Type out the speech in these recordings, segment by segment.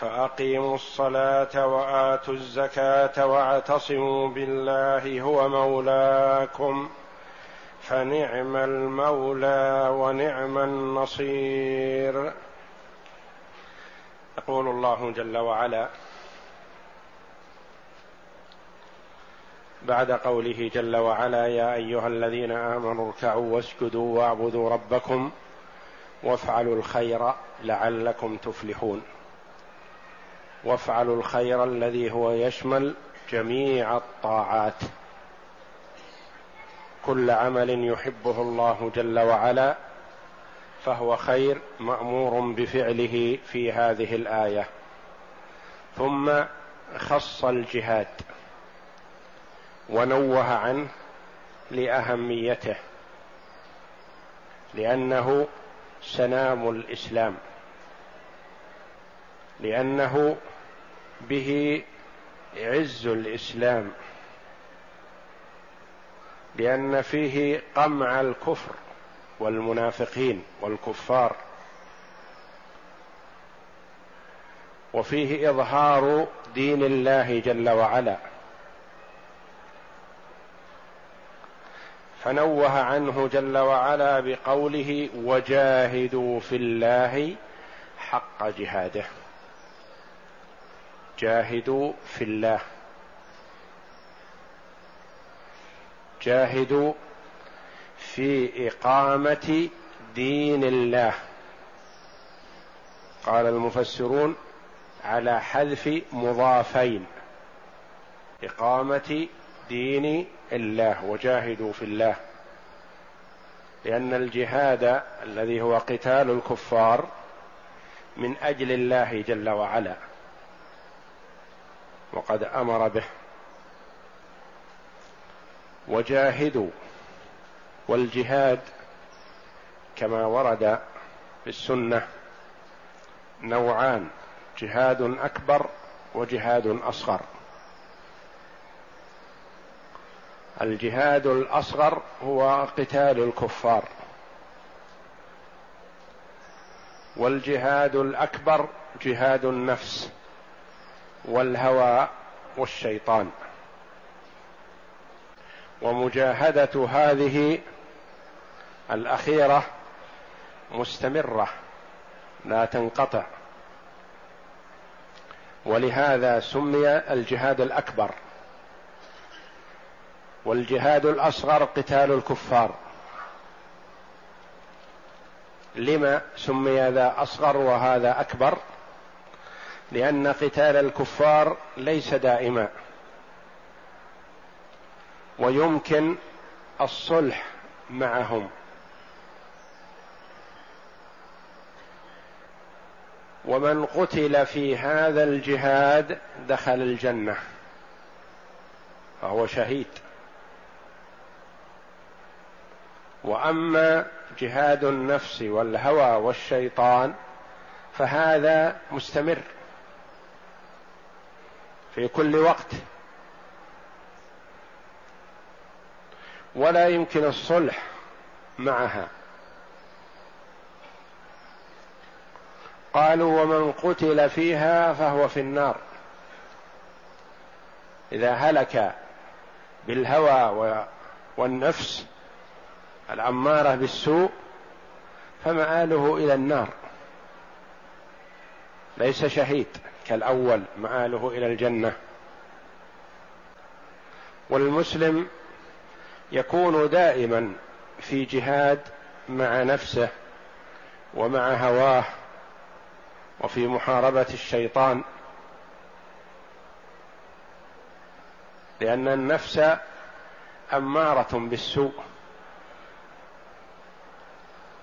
فأقيموا الصلاة وآتوا الزكاة واعتصموا بالله هو مولاكم فنعم المولى ونعم النصير. يقول الله جل وعلا بعد قوله جل وعلا يا أيها الذين آمنوا اركعوا واسجدوا واعبدوا ربكم وافعلوا الخير لعلكم تفلحون. وافعلوا الخير الذي هو يشمل جميع الطاعات. كل عمل يحبه الله جل وعلا فهو خير مأمور بفعله في هذه الآية. ثم خص الجهاد ونوه عنه لأهميته لأنه سنام الإسلام لأنه به عز الإسلام لأن فيه قمع الكفر والمنافقين والكفار وفيه إظهار دين الله جل وعلا. فنوه عنه جل وعلا بقوله وجاهدوا في الله حق جهاده جاهدوا في الله. جاهدوا في إقامة دين الله. قال المفسرون على حذف مضافين. إقامة دين الله وجاهدوا في الله. لأن الجهاد الذي هو قتال الكفار من أجل الله جل وعلا. وقد أمر به. وجاهدوا والجهاد كما ورد في السنة نوعان جهاد أكبر وجهاد أصغر. الجهاد الأصغر هو قتال الكفار. والجهاد الأكبر جهاد النفس. والهوى والشيطان. ومجاهدة هذه الأخيرة مستمرة لا تنقطع. ولهذا سمي الجهاد الأكبر. والجهاد الأصغر قتال الكفار. لما سمي ذا أصغر وهذا أكبر؟ لأن قتال الكفار ليس دائما. ويمكن الصلح معهم. ومن قتل في هذا الجهاد دخل الجنة. فهو شهيد. وأما جهاد النفس والهوى والشيطان فهذا مستمر. في كل وقت. ولا يمكن الصلح معها. قالوا ومن قتل فيها فهو في النار. إذا هلك بالهوى والنفس الاماره بالسوء فمآله إلى النار. ليس شهيد. كالأول مآله إلى الجنة. والمسلم يكون دائما في جهاد مع نفسه ومع هواه وفي محاربة الشيطان. لأن النفس أمارة بالسوء.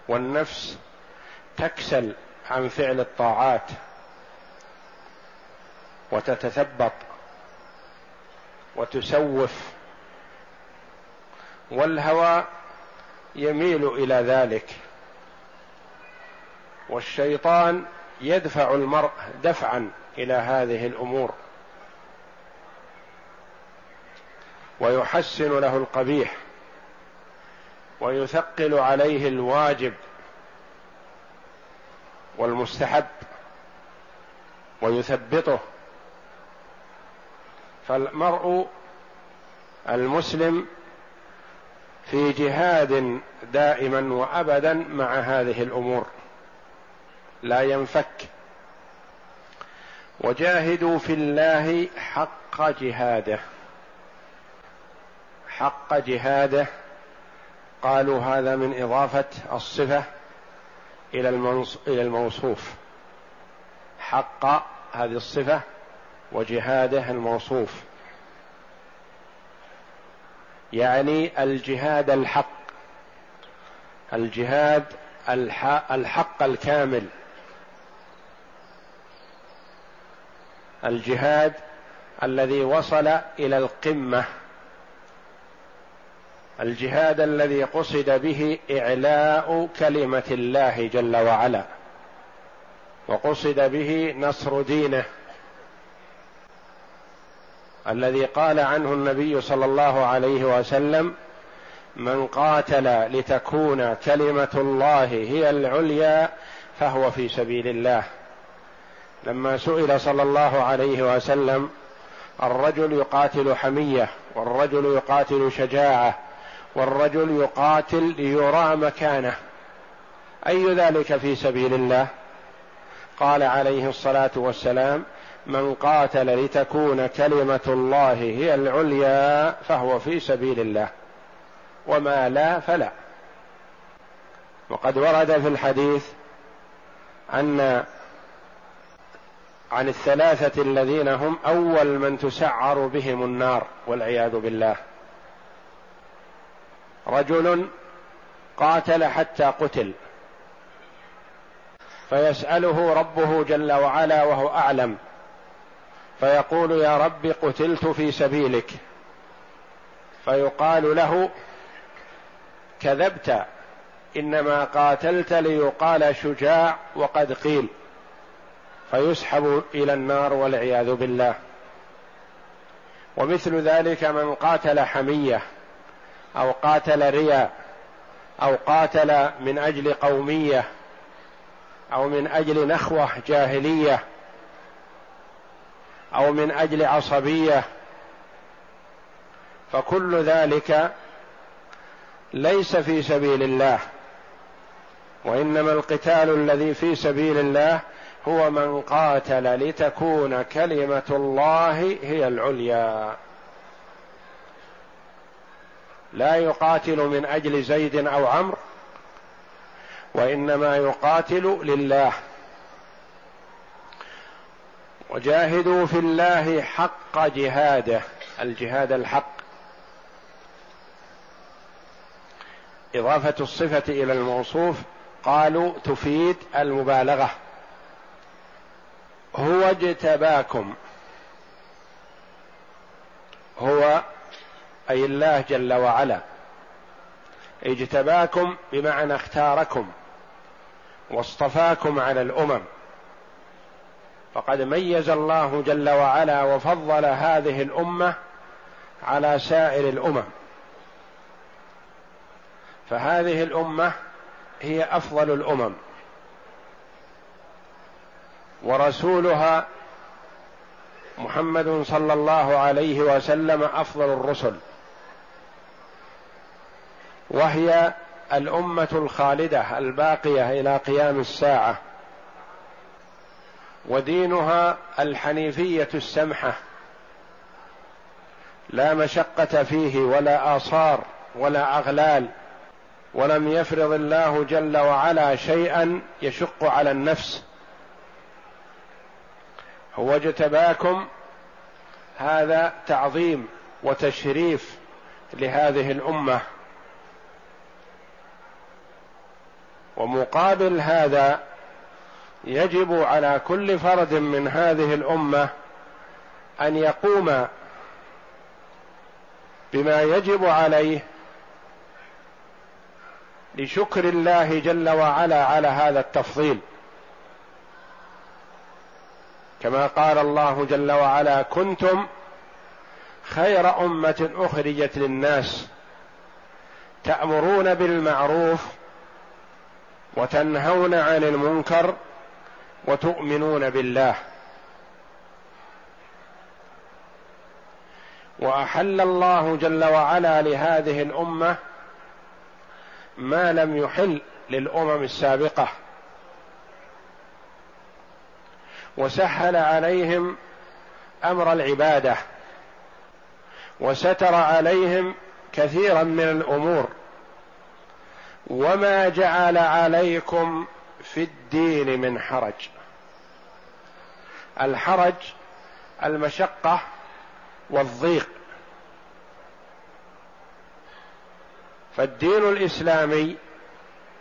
والنفس تكسل عن فعل الطاعات. وتتثبط وتسوف والهوى يميل إلى ذلك والشيطان يدفع المرء دفعا إلى هذه الأمور ويحسن له القبيح ويثقل عليه الواجب والمستحب ويثبطه فالمرء المسلم في جهاد دائما وأبدا مع هذه الأمور. لا ينفك. وجاهدوا في الله حق جهاده. حق جهاده. قالوا هذا من إضافة الصفة إلى الموصوف. حق هذه الصفة وجهاده الموصوف. يعني الجهاد الحق. الجهاد الحق الكامل. الجهاد الذي وصل إلى القمة. الجهاد الذي قصد به إعلاء كلمة الله جل وعلا. وقصد به نصر دينه. الذي قال عنه النبي صلى الله عليه وسلم من قاتل لتكون كلمة الله هي العليا فهو في سبيل الله. لما سئل صلى الله عليه وسلم الرجل يقاتل حمية والرجل يقاتل شجاعة والرجل يقاتل ليرى مكانه أي ذلك في سبيل الله؟ قال عليه الصلاة والسلام من قاتل لتكون كلمة الله هي العليا فهو في سبيل الله وما لا فلا. وقد ورد في الحديث أن عن الثلاثة الذين هم أول من تسعر بهم النار والعياذ بالله. رجل قاتل حتى قتل فيسأله ربه جل وعلا وهو أعلم. فيقول يا رب قتلت في سبيلك. فيقال له كذبت إنما قاتلت ليقال شجاع وقد قيل. فيسحب إلى النار والعياذ بالله. ومثل ذلك من قاتل حمية أو قاتل رياء أو قاتل من أجل قومية أو من أجل نخوة جاهلية. أو من أجل عصبية فكل ذلك ليس في سبيل الله. وإنما القتال الذي في سبيل الله هو من قاتل لتكون كلمة الله هي العليا. لا يقاتل من أجل زيد أو عمرو وإنما يقاتل لله. وجاهدوا في الله حق جهاده الجهاد الحق. إضافة الصفة إلى الموصوف قالوا تفيد المبالغة. هو اجتباكم. هو أي الله جل وعلا. اجتباكم بمعنى اختاركم. واصطفاكم على الأمم. فقد ميز الله جل وعلا وفضل هذه الأمة على سائر الأمم. فهذه الأمة هي أفضل الأمم. ورسولها محمد صلى الله عليه وسلم أفضل الرسل. وهي الأمة الخالدة الباقية إلى قيام الساعة. ودينها الحنيفية السمحة. لا مشقة فيه ولا اثار ولا أغلال ولم يفرض الله جل وعلا شيئا يشق على النفس. هو اجتباكم هذا تعظيم وتشريف لهذه الأمة. ومقابل هذا يجب على كل فرد من هذه الأمة أن يقوم بما يجب عليه لشكر الله جل وعلا على هذا التفضيل. كما قال الله جل وعلا كنتم خير أمة أخرجت للناس تأمرون بالمعروف وتنهون عن المنكر وتؤمنون بالله. وأحل الله جل وعلا لهذه الأمة ما لم يحل للأمم السابقة. وسهل عليهم أمر العبادة. وستر عليهم كثيرا من الأمور. وما جعل عليكم في الدين من حرج. الحرج المشقة والضيق. فالدين الإسلامي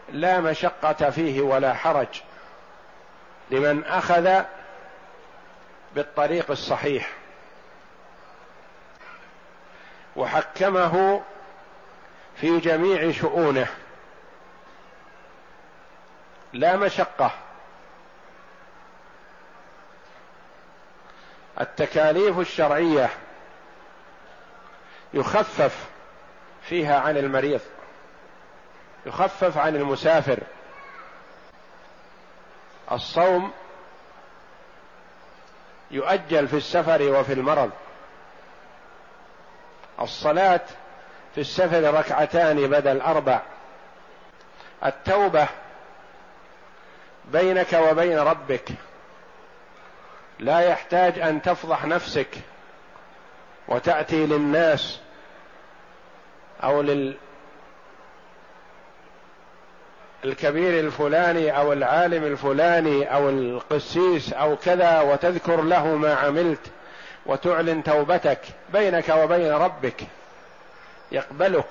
لا مشقة فيه ولا حرج لمن أخذ بالطريق الصحيح. وحكمه في جميع شؤونه. لا مشقة. التكاليف الشرعية يخفف فيها عن المريض يخفف عن المسافر. الصوم يؤجل في السفر وفي المرض. الصلاة في السفر ركعتان بدل أربع. التوبة بينك وبين ربك. لا يحتاج أن تفضح نفسك وتأتي للناس أو لل الكبير الفلاني أو العالم الفلاني أو القسيس أو كذا وتذكر له ما عملت وتعلن توبتك. بينك وبين ربك. يقبلك.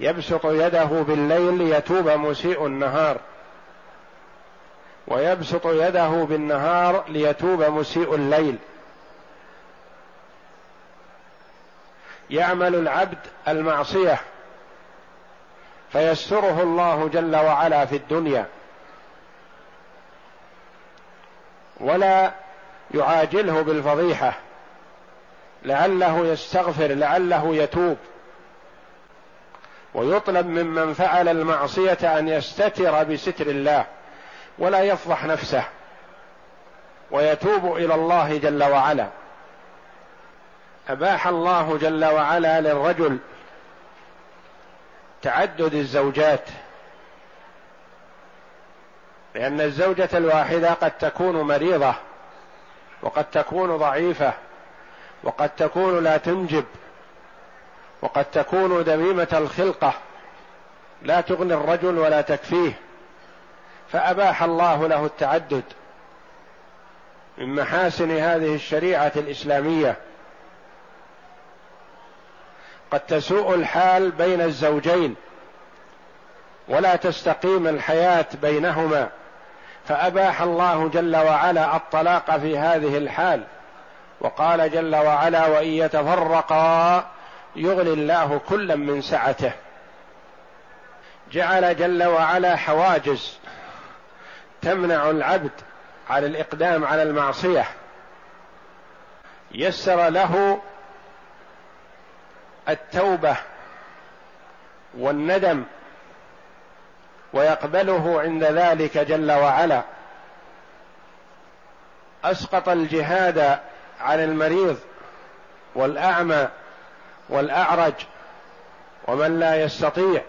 يبسط يده بالليل ليتوب مسيء النهار. ويبسط يده بالنهار ليتوب مسيء الليل. يعمل العبد المعصية. فيستره الله جل وعلا في الدنيا. ولا يعاجله بالفضيحة. لعله يستغفر لعله يتوب. ويطلب ممن فعل المعصية أن يستتر بستر الله ولا يفضح نفسه ويتوب إلى الله جل وعلا. أباح الله جل وعلا للرجل تعدد الزوجات لأن الزوجة الواحدة قد تكون مريضة وقد تكون ضعيفة وقد تكون لا تنجب. وقد تكون دميمة الخلقة. لا تغني الرجل ولا تكفيه. فأباح الله له التعدد من محاسن هذه الشريعة الإسلامية. قد تسوء الحال بين الزوجين ولا تستقيم الحياة بينهما. فأباح الله جل وعلا الطلاق في هذه الحال. وقال جل وعلا وإن يتفرقا يغني الله كلا من سعته. جعل جل وعلا حواجز تمنع العبد على الإقدام على المعصية. يسر له التوبة والندم ويقبله عند ذلك جل وعلا. أسقط الجهاد عن المريض والأعمى والأعرج ومن لا يستطيع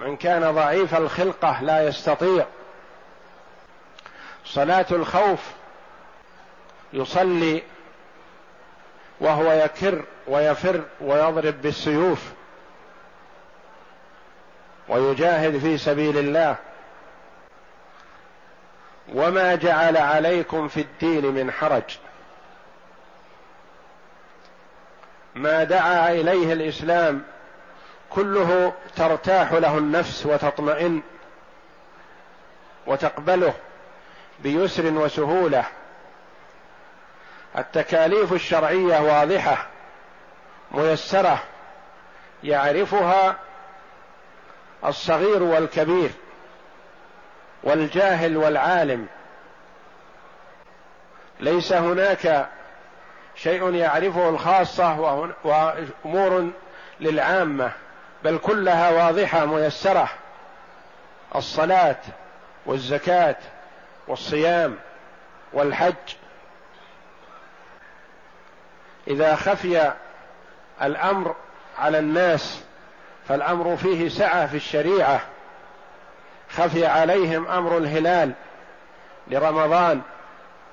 من كان ضعيف الخلقة لا يستطيع. صلاة الخوف يصلي وهو يكر ويفر ويضرب بالسيوف ويجاهد في سبيل الله. وما جعل عليكم في الدين من حرج. ما دعا إليه الإسلام كله ترتاح له النفس وتطمئن وتقبله بيسر وسهولة. التكاليف الشرعية واضحة ميسرة يعرفها الصغير والكبير والجاهل والعالم. ليس هناك شيء يعرفه الخاصة وأمور للعامة بل كلها واضحة ميسرة. الصلاة والزكاة والصيام والحج. إذا خفي الأمر على الناس فالأمر فيه سعة في الشريعة. خفي عليهم أمر الهلال لرمضان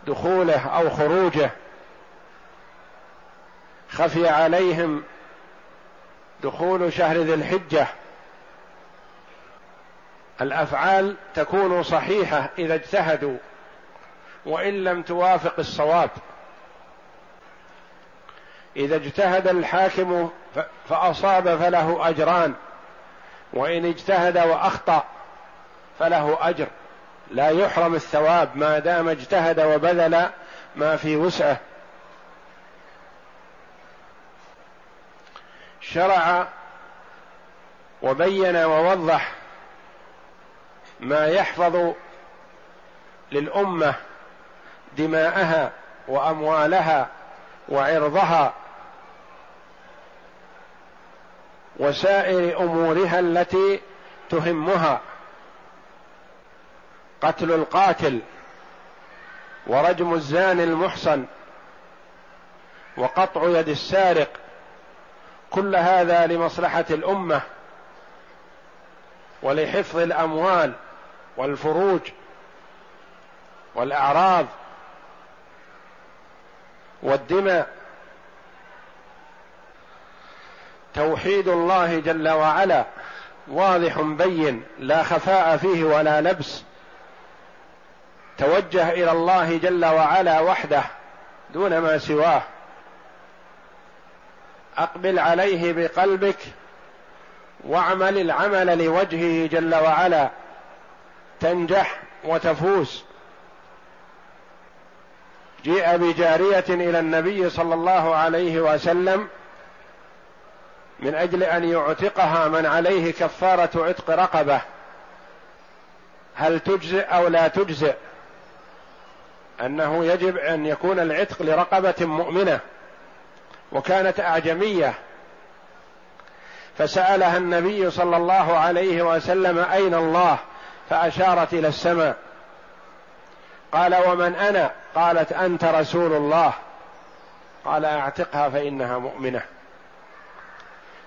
دخوله أو خروجه. خفي عليهم دخول شهر ذي الحجة. الأفعال تكون صحيحة إذا اجتهدوا وإن لم توافق الصواب. إذا اجتهد الحاكم فأصاب فله أجران وإن اجتهد وأخطأ فله أجر. لا يحرم الثواب ما دام اجتهد وبذل ما في وسعه. شرع وبين ووضح ما يحفظ للأمة دماءها وأموالها وعرضها وسائر أمورها التي تهمها قتل القاتل ورجم الزاني المحصن وقطع يد السارق كل هذا لمصلحة الأمة ولحفظ الأموال والفروج والأعراض والدماء. توحيد الله جل وعلا واضح بين لا خفاء فيه ولا لبس. توجه إلى الله جل وعلا وحده دون ما سواه. أقبل عليه بقلبك واعمل العمل لوجهه جل وعلا. تنجح وتفوز. جيء بجارية إلى النبي صلى الله عليه وسلم من أجل أن يعتقها من عليه كفارة عتق رقبة. هل تجزئ أو لا تجزئ؟ أنه يجب أن يكون العتق لرقبة مؤمنة. وكانت أعجمية. فسألها النبي صلى الله عليه وسلم أين الله؟ فأشارت إلى السماء. قال ومن أنا؟ قالت أنت رسول الله. قال أعتقها فإنها مؤمنة.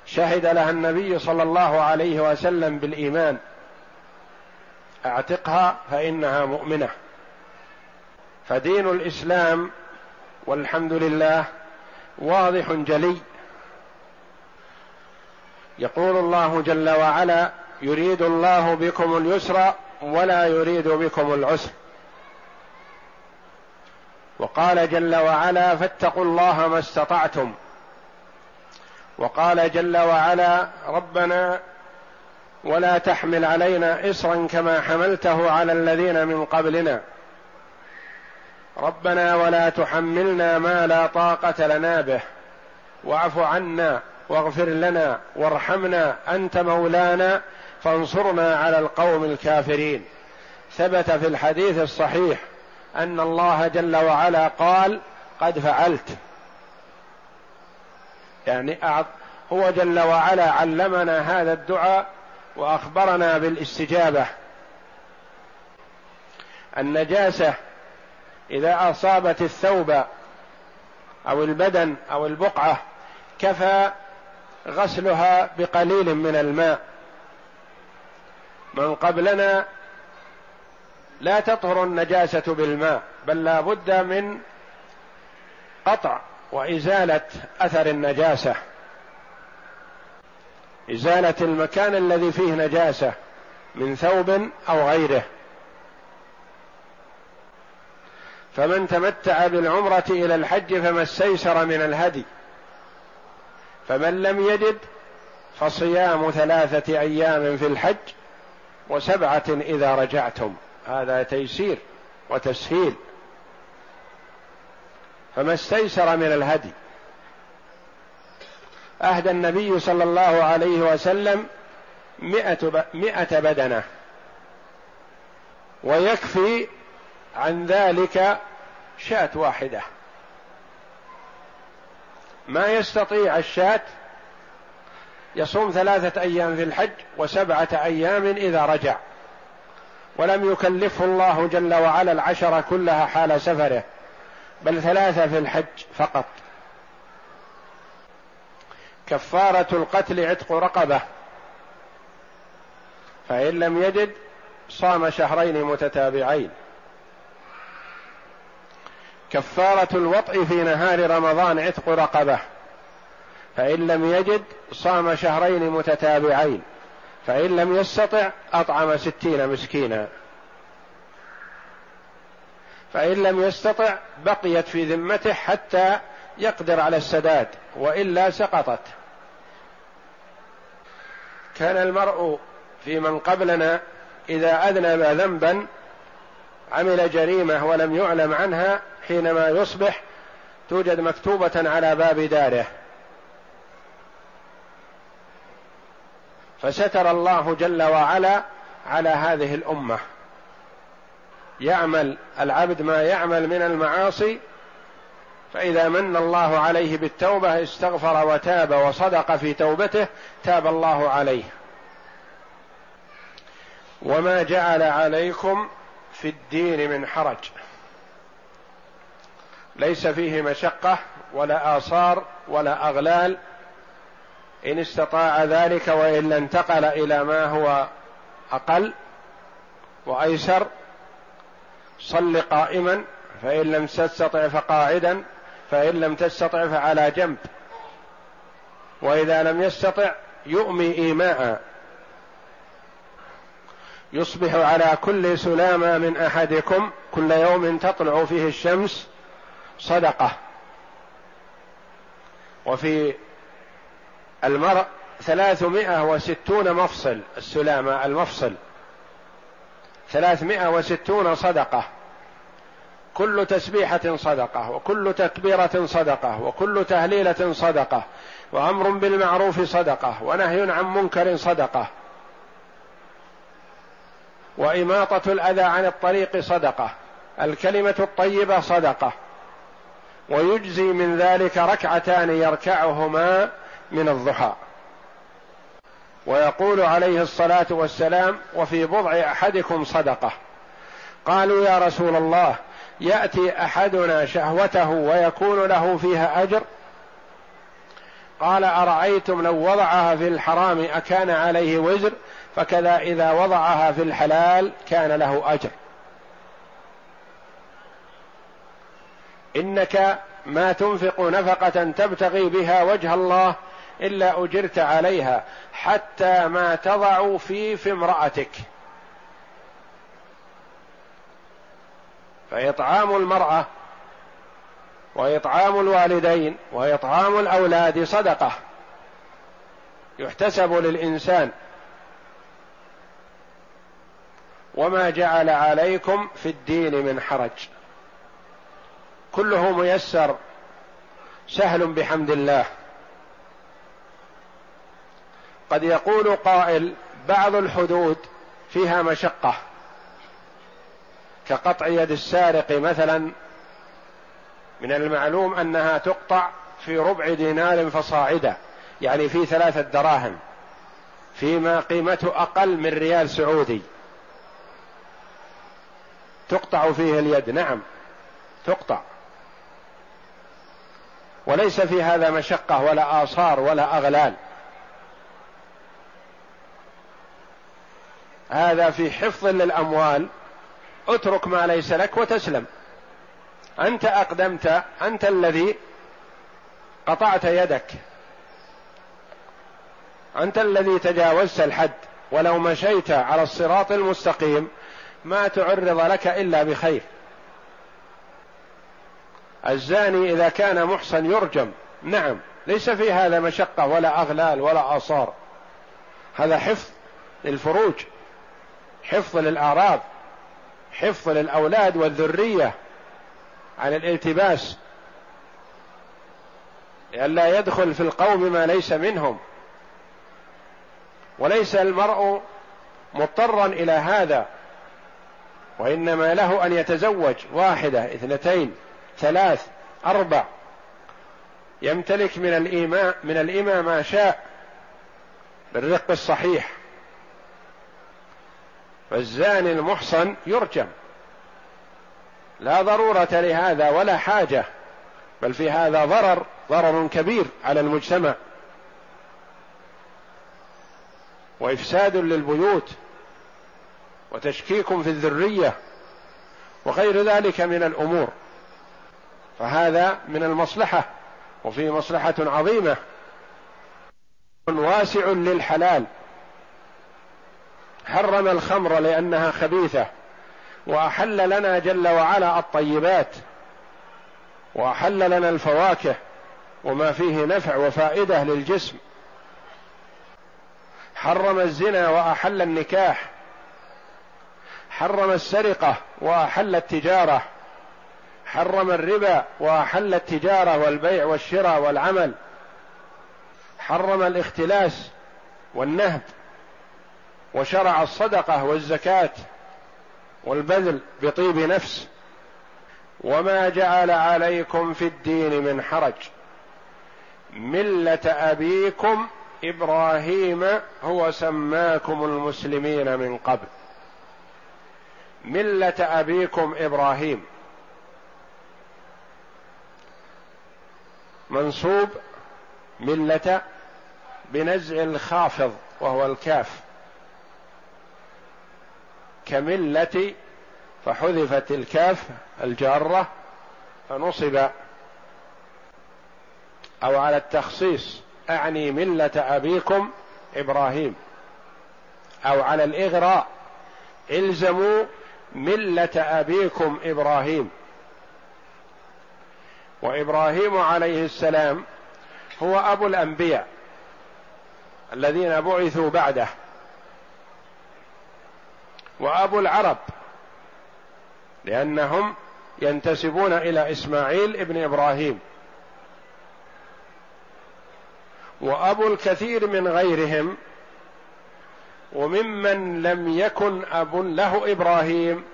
شهد لها النبي صلى الله عليه وسلم بالإيمان. أعتقها فإنها مؤمنة. فدين الإسلام والحمد لله واضح جلي. يقول الله جل وعلا يريد الله بكم اليسر ولا يريد بكم العسر. وقال جل وعلا فاتقوا الله ما استطعتم. وقال جل وعلا ربنا ولا تحمل علينا إصرا كما حملته على الذين من قبلنا. ربنا ولا تحملنا ما لا طاقة لنا به. واعف عنا واغفر لنا وارحمنا أنت مولانا فانصرنا على القوم الكافرين. ثبت في الحديث الصحيح أن الله جل وعلا قال قد فعلت. يعني هو جل وعلا علمنا هذا الدعاء وأخبرنا بالإستجابة. النجاسة إذا أصابت الثوب أو البدن أو البقعة كفى غسلها بقليل من الماء. من قبلنا لا تطهر النجاسة بالماء بل لا بد من قطع وإزالة أثر النجاسة. إزالة المكان الذي فيه نجاسة من ثوب أو غيره. فمن تمتع بالعمرة إلى الحج فما استيسر من الهدي. فمن لم يجد فصيام ثلاثة أيام في الحج وسبعة إذا رجعتم. هذا تيسير وتسهيل. فما استيسر من الهدي. أهدى النبي صلى الله عليه وسلم مئة, مئة بدنة. ويكفي عن ذلك شاة واحدة. ما يستطيع الشاة يصوم ثلاثة أيام في الحج وسبعة أيام إذا رجع. ولم يكلفه الله جل وعلا العشر كلها حال سفره بل ثلاثة في الحج فقط. كفارة القتل عتق رقبة. فإن لم يجد صام شهرين متتابعين. كفارة الوطء في نهار رمضان عتق رقبة. فإن لم يجد صام شهرين متتابعين. فإن لم يستطع أطعم ستين مسكينا. فإن لم يستطع بقيت في ذمته حتى يقدر على السداد وإلا سقطت. كان المرء في من قبلنا إذا أذنب ذنبا عمل جريمة ولم يعلم عنها حينما يصبح توجد مكتوبة على باب داره. فستر الله جل وعلا على هذه الأمة. يعمل العبد ما يعمل من المعاصي فإذا من الله عليه بالتوبة استغفر وتاب وصدق في توبته تاب الله عليه. وما جعل عليكم في الدين من حرج. ليس فيه مشقة ولا اثار ولا أغلال. إن استطاع ذلك والا انتقل إلى ما هو أقل وأيسر صل قائما فإن لم تستطع فقاعدا فإن لم تستطع فعلى جنب. وإذا لم يستطع يؤمي إيماء. يصبح على كل سلامة من أحدكم كل يوم تطلع فيه الشمس صدقة. وفي المرء ثلاثمائة وستون مفصل السلامة المفصل. ثلاثمائة وستون صدقة. كل تسبيحة صدقة وكل تكبيرة صدقة وكل تهليلة صدقة وأمر بالمعروف صدقة ونهي عن منكر صدقة. وإماطة الأذى عن الطريق صدقة. الكلمة الطيبة صدقة. ويجزي من ذلك ركعتان يركعهما من الضحى. ويقول عليه الصلاة والسلام وفي بضع أحدكم صدقة. قالوا يا رسول الله يأتي أحدنا شهوته ويكون له فيها أجر؟ قال أرأيتم لو وضعها في الحرام أكان عليه وزر فكذا إذا وضعها في الحلال كان له أجر. إنك ما تنفق نفقة تبتغي بها وجه الله إلا أجرت عليها حتى ما تضع في في امرأتك. فإطعام المرأة وإطعام الوالدين وإطعام الأولاد صدقة يحتسب للإنسان. وما جعل عليكم في الدين من حرج. كله ميسر. سهل بحمد الله. قد يقول قائل بعض الحدود فيها مشقة. كقطع يد السارق مثلا من المعلوم أنها تقطع في ربع دينار فصاعدا يعني في ثلاثة دراهم فيما قيمته أقل من ريال سعودي. تقطع فيه اليد نعم تقطع. وليس في هذا مشقة ولا آثار ولا أغلال. هذا في حفظ للأموال اترك ما ليس لك وتسلم. أنت أقدمت أنت الذي قطعت يدك. أنت الذي تجاوزت الحد. ولو مشيت على الصراط المستقيم ما تعرض لك إلا بخير. الزاني إذا كان محصن يرجم. نعم ليس في هذا مشقة ولا أغلال ولا اثار هذا حفظ للفروج حفظ للأعراض حفظ للأولاد والذرية عن الالتباس. لئلا يدخل في القوم ما ليس منهم. وليس المرء مضطرا إلى هذا وإنما له أن يتزوج واحدة اثنتين. ثلاث أربع. يمتلك من الإيماء من الإماء ما شاء بالرق الصحيح. فالزاني المحصن يرجم. لا ضرورة لهذا ولا حاجة بل في هذا ضرر ضرر كبير على المجتمع. وإفساد للبيوت وتشكيك في الذرية وغير ذلك من الأمور. فهذا من المصلحة وفيه مصلحة عظيمة. واسع للحلال. حرم الخمر لأنها خبيثة وأحل لنا جل وعلا الطيبات وأحل لنا الفواكه وما فيه نفع وفائدة للجسم. حرم الزنا وأحل النكاح. حرم السرقة وأحل التجارة. حرم الربا وأحل التجارة والبيع والشراء والعمل. حرم الاختلاس والنهب وشرع الصدقة والزكاة والبذل بطيب نفس. وما جعل عليكم في الدين من حرج. ملة أبيكم إبراهيم هو سماكم المسلمين من قبل. ملة أبيكم إبراهيم. منصوب ملة بنزع الخافض وهو الكاف. كملة فحذفت الكاف الجارة فنصب أو على التخصيص أعني ملة أبيكم إبراهيم. أو على الإغراء إلزموا ملة أبيكم إبراهيم. وإبراهيم عليه السلام هو أبو الأنبياء الذين بعثوا بعده. وأبو العرب لأنهم ينتسبون إلى إسماعيل ابن إبراهيم. وأبو الكثير من غيرهم وممن لم يكن أب له إبراهيم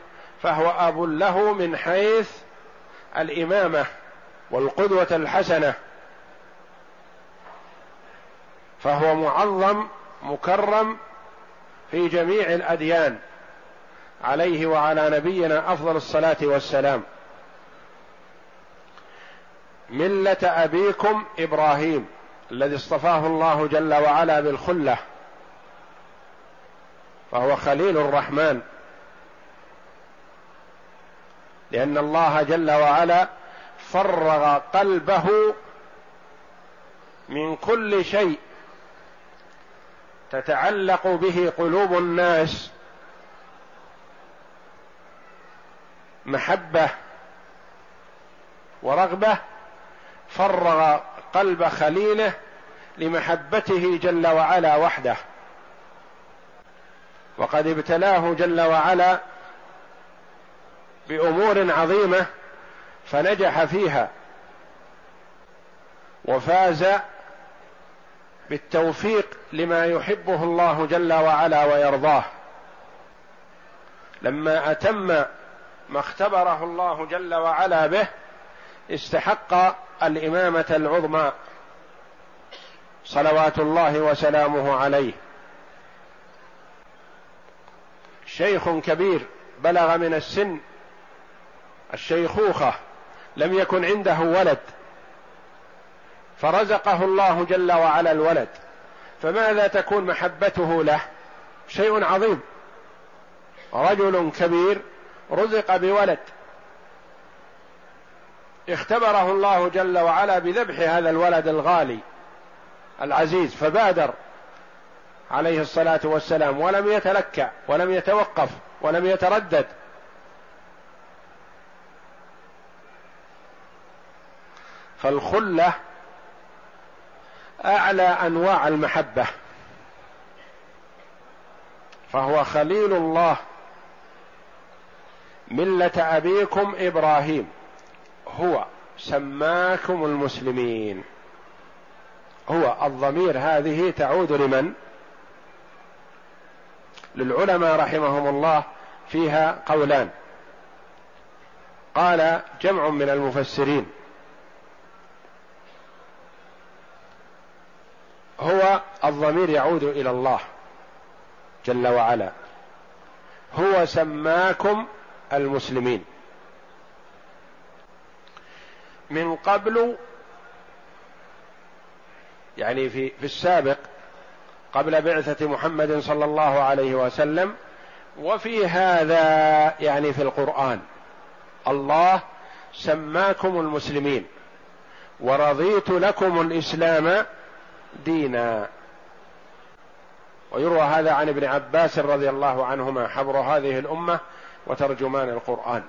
فهو أب له من حيث الإمامة. والقدوة الحسنة فهو معظم مكرم في جميع الأديان عليه وعلى نبينا أفضل الصلاة والسلام. ملة أبيكم إبراهيم الذي اصطفاه الله جل وعلا بالخلة فهو خليل الرحمن. لأن الله جل وعلا فرغ قلبه من كل شيء تتعلق به قلوب الناس محبة ورغبة فرغ قلب خليله لمحبته جل وعلا وحده. وقد ابتلاه جل وعلا بأمور عظيمة فنجح فيها وفاز بالتوفيق لما يحبه الله جل وعلا ويرضاه. لما أتم ما اختبره الله جل وعلا به استحق الإمامة العظمى صلوات الله وسلامه عليه. شيخ كبير بلغ من السن الشيخوخة لم يكن عنده ولد. فرزقه الله جل وعلا الولد. فماذا تكون محبته له؟ شيء عظيم. رجل كبير رزق بولد. اختبره الله جل وعلا بذبح هذا الولد الغالي العزيز فبادر عليه الصلاة والسلام ولم يتلكع ولم يتوقف ولم يتردد. فالخلة أعلى أنواع المحبة. فهو خليل الله. ملة أبيكم إبراهيم. هو سماكم المسلمين. هو الضمير هذه تعود لمن؟ للعلماء رحمهم الله فيها قولان. قال جمع من المفسرين. هو الضمير يعود إلى الله جل وعلا. هو سماكم المسلمين. من قبل يعني في في السابق قبل بعثة محمد صلى الله عليه وسلم وفي هذا يعني في القرآن الله سماكم المسلمين ورضيت لكم الإسلام دينا. ويروى هذا عن ابن عباس رضي الله عنهما حبر هذه الأمة وترجمان القرآن.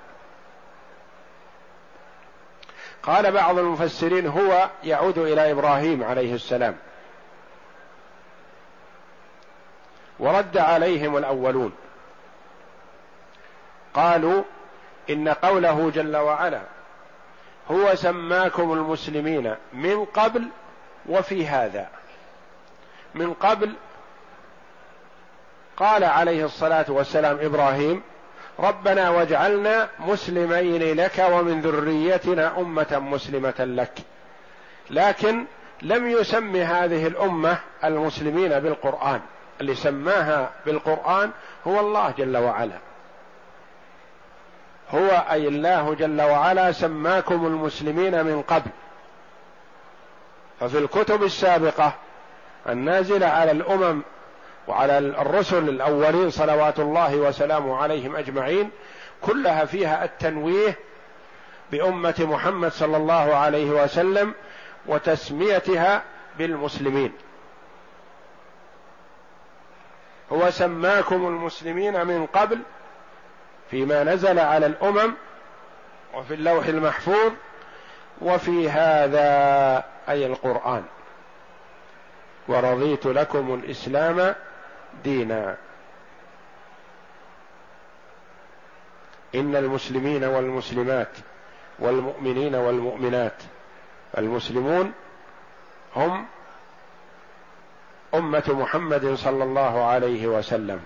قال بعض المفسرين هو يعود إلى إبراهيم عليه السلام. ورد عليهم الأولون. قالوا إن قوله جل وعلا هو سماكم المسلمين من قبل وفي هذا. من قبل قال عليه الصلاة والسلام إبراهيم ربنا واجعلنا مسلمين لك ومن ذريتنا أمة مسلمة لك. لكن لم يسم هذه الأمة المسلمين بالقرآن. اللي سماها بالقرآن هو الله جل وعلا. هو أي الله جل وعلا سماكم المسلمين من قبل. ففي الكتب السابقة النازلة على الأمم وعلى الرسل الأولين صلوات الله وسلامه عليهم أجمعين كلها فيها التنويه بأمة محمد صلى الله عليه وسلم وتسميتها بالمسلمين. هو سماكم المسلمين من قبل فيما نزل على الأمم وفي اللوح المحفوظ وفي هذا أي القرآن. ورضيت لكم الإسلام دينا. إن المسلمين والمسلمات والمؤمنين والمؤمنات المسلمون هم أمة محمد صلى الله عليه وسلم.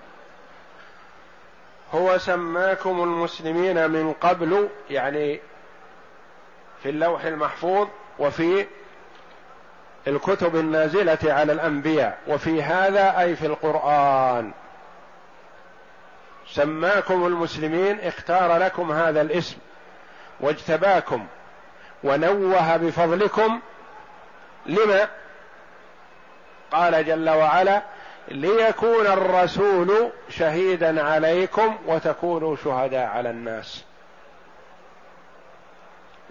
هو سماكم المسلمين من قبل يعني في اللوح المحفوظ وفي الكتب النازلة على الأنبياء وفي هذا أي في القرآن. سماكم المسلمين اختار لكم هذا الاسم واجتباكم ونوه بفضلكم. لما؟ قال جل وعلا ليكون الرسول شهيدا عليكم وتكونوا شهداء على الناس.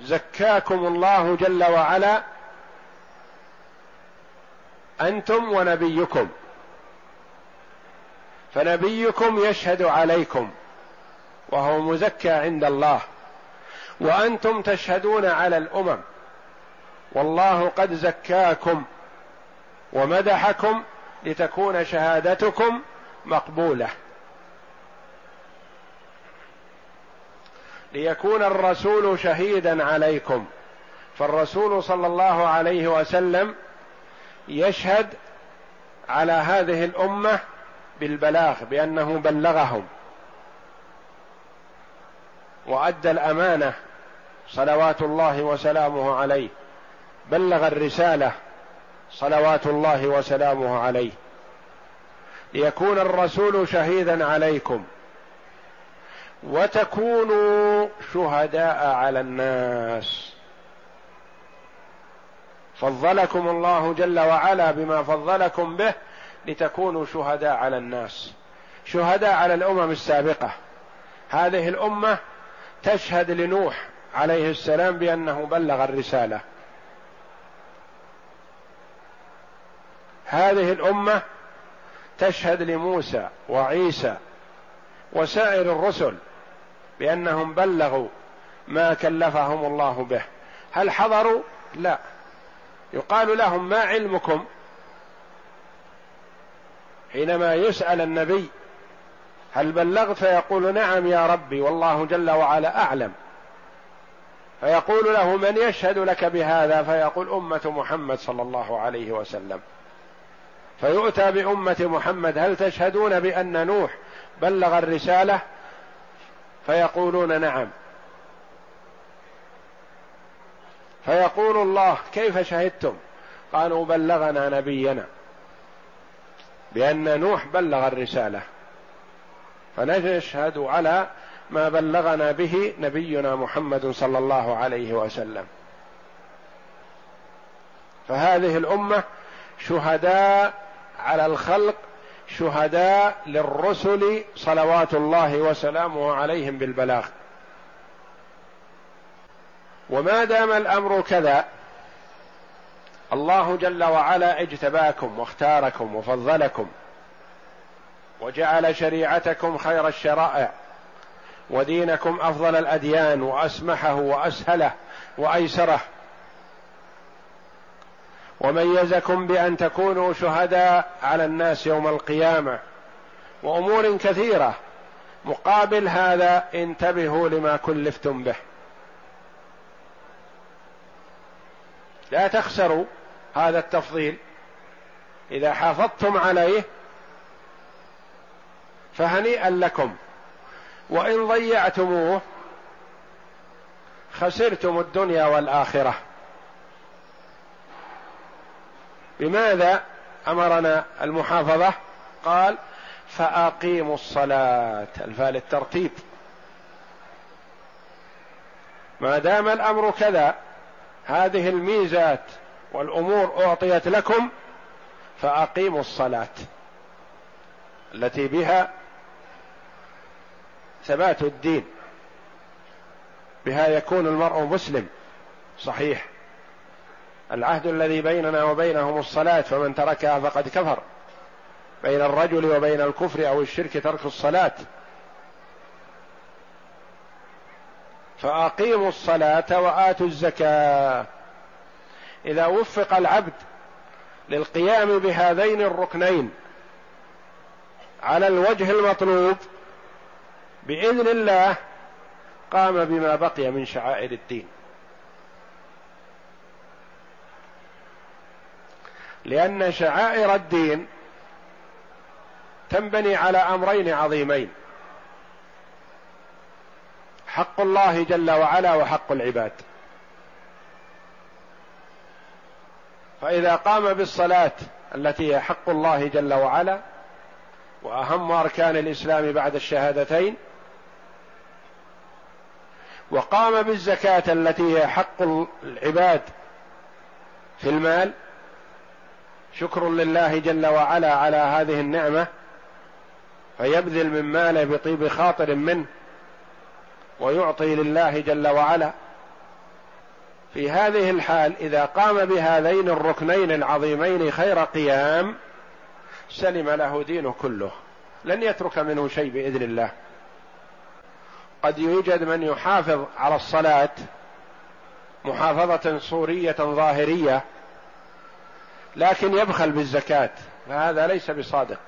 زكاكم الله جل وعلا أنتم ونبيكم. فنبيكم يشهد عليكم وهو مزكى عند الله. وأنتم تشهدون على الأمم. والله قد زكاكم ومدحكم لتكون شهادتكم مقبولة. ليكون الرسول شهيدا عليكم. فالرسول صلى الله عليه وسلم يشهد على هذه الأمة بالبلاغ بأنه بلغهم. وأدى الأمانة صلوات الله وسلامه عليه. بلغ الرسالة صلوات الله وسلامه عليه. ليكون الرسول شهيدا عليكم. وتكونوا شهداء على الناس. فضلكم الله جل وعلا بما فضلكم به لتكونوا شهداء على الناس. شهداء على الأمم السابقة. هذه الأمة تشهد لنوح عليه السلام بأنه بلغ الرسالة. هذه الأمة تشهد لموسى وعيسى وسائر الرسل بأنهم بلغوا ما كلفهم الله به. هل حضروا؟ لا. يقال لهم ما علمكم حينما يسأل النبي هل بلغت فيقول نعم يا ربي والله جل وعلا أعلم. فيقول له من يشهد لك بهذا؟ فيقول أمة محمد صلى الله عليه وسلم. فيؤتى بأمة محمد هل تشهدون بأن نوح بلغ الرسالة؟ فيقولون نعم. فيقول الله كيف شهدتم؟ قالوا بلغنا نبينا. بأن نوح بلغ الرسالة. فنشهد على ما بلغنا به نبينا محمد صلى الله عليه وسلم. فهذه الأمة شهداء على الخلق شهداء للرسل صلوات الله وسلامه عليهم بالبلاغ. وما دام الأمر كذا الله جل وعلا اجتباكم واختاركم وفضلكم وجعل شريعتكم خير الشرائع ودينكم أفضل الأديان وأسمحه وأسهله وأيسره. وميزكم بأن تكونوا شهداء على الناس يوم القيامة وأمور كثيرة مقابل هذا انتبهوا لما كلفتم به. لا تخسروا هذا التفضيل. إذا حافظتم عليه فهنيئا لكم. وإن ضيعتموه خسرتم الدنيا والآخرة. بماذا أمرنا المحافظة؟ قال فأقيموا الصلاة. الفاء للترتيب ما دام الأمر كذا هذه الميزات والأمور أعطيت لكم فأقيموا الصلاة. التي بها ثبات الدين. بها يكون المرء مسلم. صحيح. العهد الذي بيننا وبينهم الصلاة فمن تركها فقد كفر. بين الرجل وبين الكفر أو الشرك ترك الصلاة. فأقيموا الصلاة وآتوا الزكاة. إذا وفق العبد للقيام بهذين الركنين على الوجه المطلوب بإذن الله قام بما بقي من شعائر الدين. لأن شعائر الدين تنبني على أمرين عظيمين. حق الله جل وعلا وحق العباد. فإذا قام بالصلاة التي هي حق الله جل وعلا وأهم أركان الإسلام بعد الشهادتين وقام بالزكاة التي هي حق العباد في المال شكر لله جل وعلا على هذه النعمة فيبذل من ماله بطيب خاطر منه ويعطي لله جل وعلا. في هذه الحال إذا قام بهذين الركنين العظيمين خير قيام سلم له دينه كله. لن يترك منه شيء بإذن الله. قد يوجد من يحافظ على الصلاة محافظة صورية ظاهرية لكن يبخل بالزكاة فهذا ليس بصادق.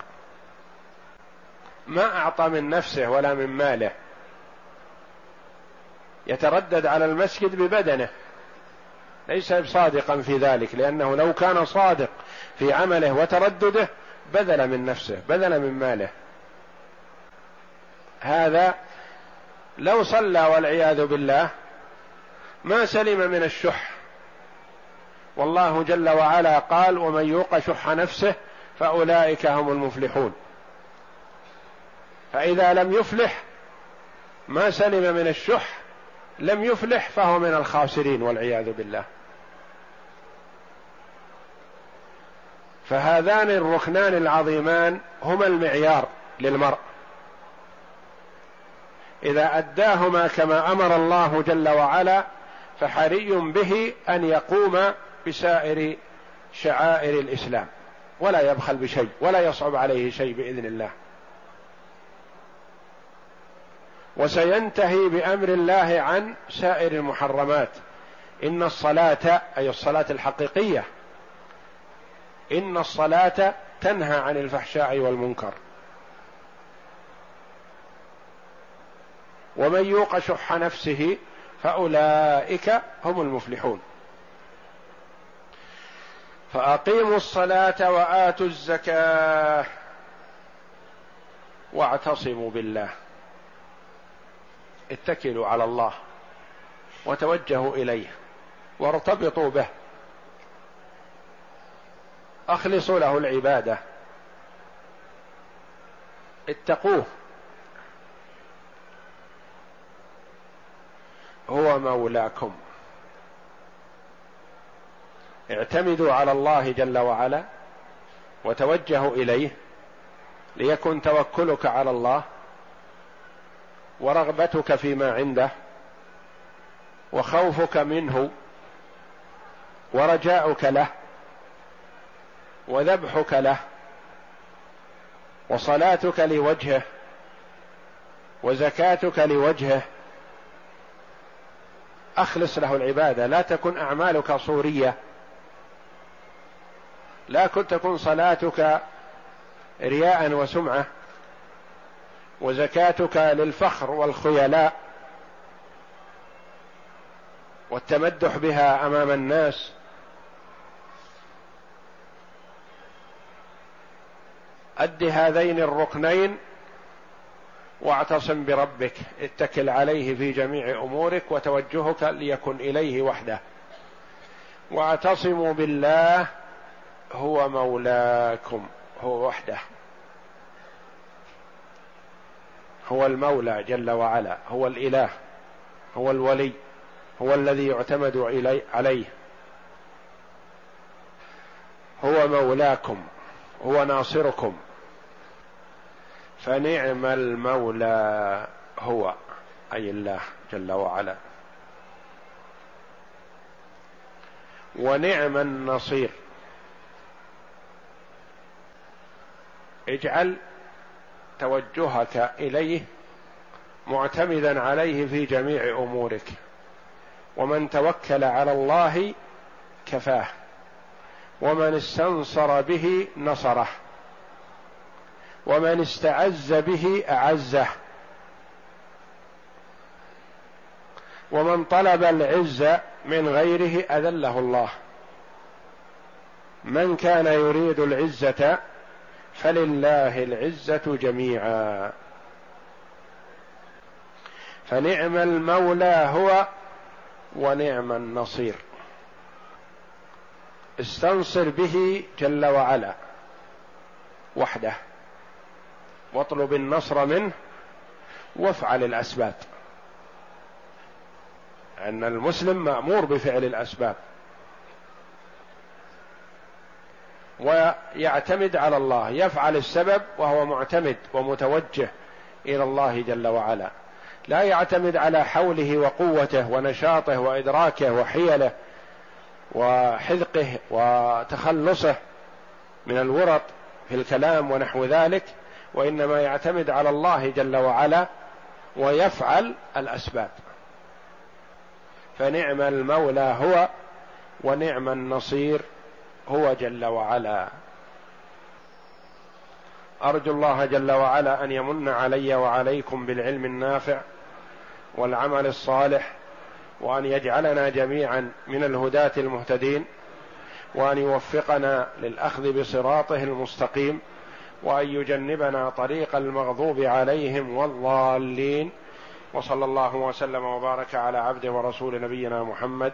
ما أعطى من نفسه ولا من ماله. يتردد على المسجد ببدنه. ليس صادقا في ذلك لأنه لو كان صادق في عمله وتردده بذل من نفسه بذل من ماله. هذا لو صلى والعياذ بالله ما سلم من الشح. والله جل وعلا قال ومن يوق شح نفسه فأولئك هم المفلحون. فإذا لم يفلح ما سلم من الشح لم يفلح فهو من الخاسرين والعياذ بالله. فهذان الركنان العظيمان هما المعيار للمرء. إذا أداهما كما أمر الله جل وعلا فحري به أن يقوم بسائر شعائر الإسلام. ولا يبخل بشيء ولا يصعب عليه شيء بإذن الله. وسينتهي بأمر الله عن سائر المحرمات. إن الصلاة أي الصلاة الحقيقية إن الصلاة تنهى عن الفحشاء والمنكر. ومن يوق شح نفسه فأولئك هم المفلحون. فأقيموا الصلاة وآتوا الزكاة واعتصموا بالله. اتكلوا على الله وتوجهوا إليه وارتبطوا به. أخلصوا له العبادة. اتقوه. هو مولاكم. اعتمدوا على الله جل وعلا وتوجهوا إليه ليكن توكلك على الله ورغبتك فيما عنده وخوفك منه ورجاؤك له وذبحك له وصلاتك لوجهه وزكاتك لوجهه. أخلص له العبادة. لا تكن أعمالك صورية. لا كن تكن صلاتك رياء وسمعة. وزكاتك للفخر والخيلاء والتمدح بها أمام الناس. أد هذين الركنين واعتصم بربك اتكل عليه في جميع أمورك وتوجهك ليكن إليه وحده. واعتصموا بالله هو مولاكم هو وحده. هو المولى جل وعلا هو الإله هو الولي هو الذي يعتمد عليه. هو مولاكم هو ناصركم. فنعم المولى هو أي الله جل وعلا. ونعم النصير. اجعل توجهك إليه معتمدا عليه في جميع أمورك ومن توكل على الله كفاه ومن استنصر به نصره ومن استعز به أعزه ومن طلب العز من غيره أذله الله. من كان يريد العزة فلله العزة جميعا. فنعم المولى هو ونعم النصير. استنصر به جل وعلا وحده واطلب النصر منه وافعل الأسباب. أن المسلم مأمور بفعل الأسباب. ويعتمد على الله يفعل السبب وهو معتمد ومتوجه إلى الله جل وعلا. لا يعتمد على حوله وقوته ونشاطه وإدراكه وحيله وحذقه وتخلصه من الورط في الكلام ونحو ذلك وإنما يعتمد على الله جل وعلا ويفعل الأسباب. فنعم المولى هو ونعم النصير هو جل وعلا. أرجو الله جل وعلا أن يمن علي وعليكم بالعلم النافع والعمل الصالح وأن يجعلنا جميعا من الهداة المهتدين وأن يوفقنا للأخذ بصراطه المستقيم وأن يجنبنا طريق المغضوب عليهم والضالين. وصلى الله وسلم وبارك على عبده ورسول نبينا محمد